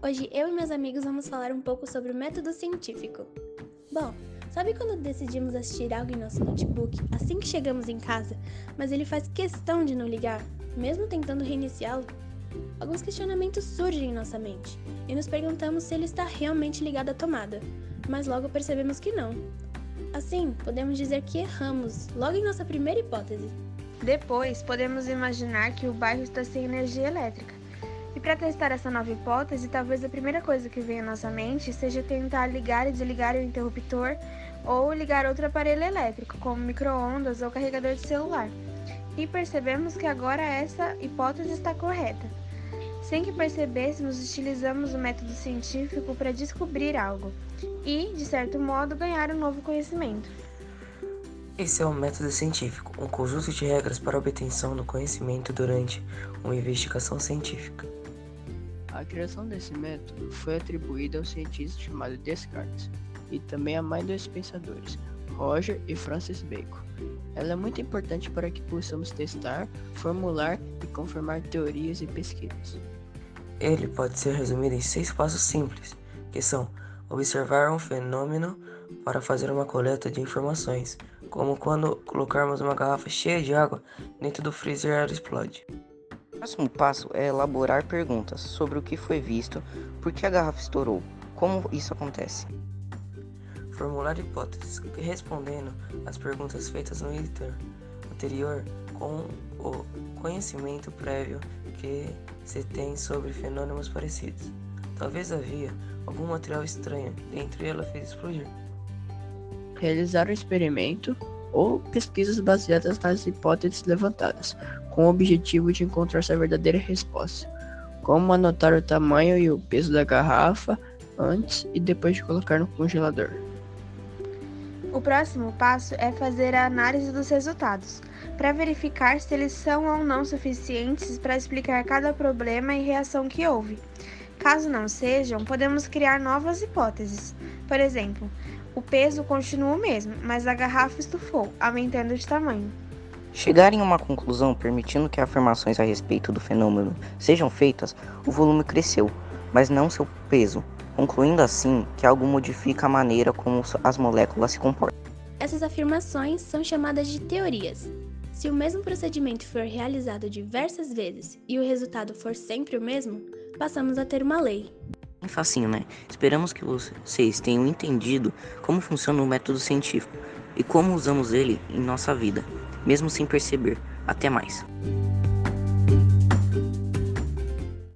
Hoje eu e meus amigos vamos falar um pouco sobre o método científico. Bom, sabe quando decidimos assistir algo em nosso notebook assim que chegamos em casa, mas ele faz questão de não ligar, mesmo tentando reiniciá-lo? Alguns questionamentos surgem em nossa mente e nos perguntamos se ele está realmente ligado à tomada, mas logo percebemos que não. Assim, podemos dizer que erramos logo em nossa primeira hipótese. Depois, podemos imaginar que o bairro está sem energia elétrica. E para testar essa nova hipótese, talvez a primeira coisa que venha à nossa mente seja tentar ligar e desligar o interruptor ou ligar outro aparelho elétrico, como micro-ondas ou carregador de celular. E percebemos que agora essa hipótese está correta. Sem que percebêssemos, utilizamos o método científico para descobrir algo e, de certo modo, ganhar um novo conhecimento. Esse é o método científico, um conjunto de regras para a obtenção do conhecimento durante uma investigação científica. A criação desse método foi atribuída ao cientista chamado Descartes e também à mãe dos pensadores, Roger e Francis Bacon. Ela é muito importante para que possamos testar, formular e confirmar teorias e pesquisas. Ele pode ser resumido em seis passos simples, que são observar um fenômeno para fazer uma coleta de informações, como quando colocarmos uma garrafa cheia de água dentro do freezer ela explode. O próximo passo é elaborar perguntas sobre o que foi visto, por que a garrafa estourou, como isso acontece. Formular hipóteses, respondendo às perguntas feitas no item anterior com o conhecimento prévio que se tem sobre fenômenos parecidos. Talvez havia algum material estranho dentro e ela fez explodir. Realizar o experimento ou pesquisas baseadas nas hipóteses levantadas, com o objetivo de encontrar sua verdadeira resposta, como anotar o tamanho e o peso da garrafa antes e depois de colocar no congelador. O próximo passo é fazer a análise dos resultados, para verificar se eles são ou não suficientes para explicar cada problema e reação que houve. Caso não sejam, podemos criar novas hipóteses. Por exemplo, o peso continua o mesmo, mas a garrafa estufou, aumentando de tamanho. Chegar em uma conclusão permitindo que afirmações a respeito do fenômeno sejam feitas, o volume cresceu, mas não seu peso, concluindo assim que algo modifica a maneira como as moléculas se comportam. Essas afirmações são chamadas de teorias. Se o mesmo procedimento for realizado diversas vezes e o resultado for sempre o mesmo, passamos a ter uma lei. Facinho, né? Esperamos que vocês tenham entendido como funciona o método científico e como usamos ele em nossa vida, mesmo sem perceber. Até mais.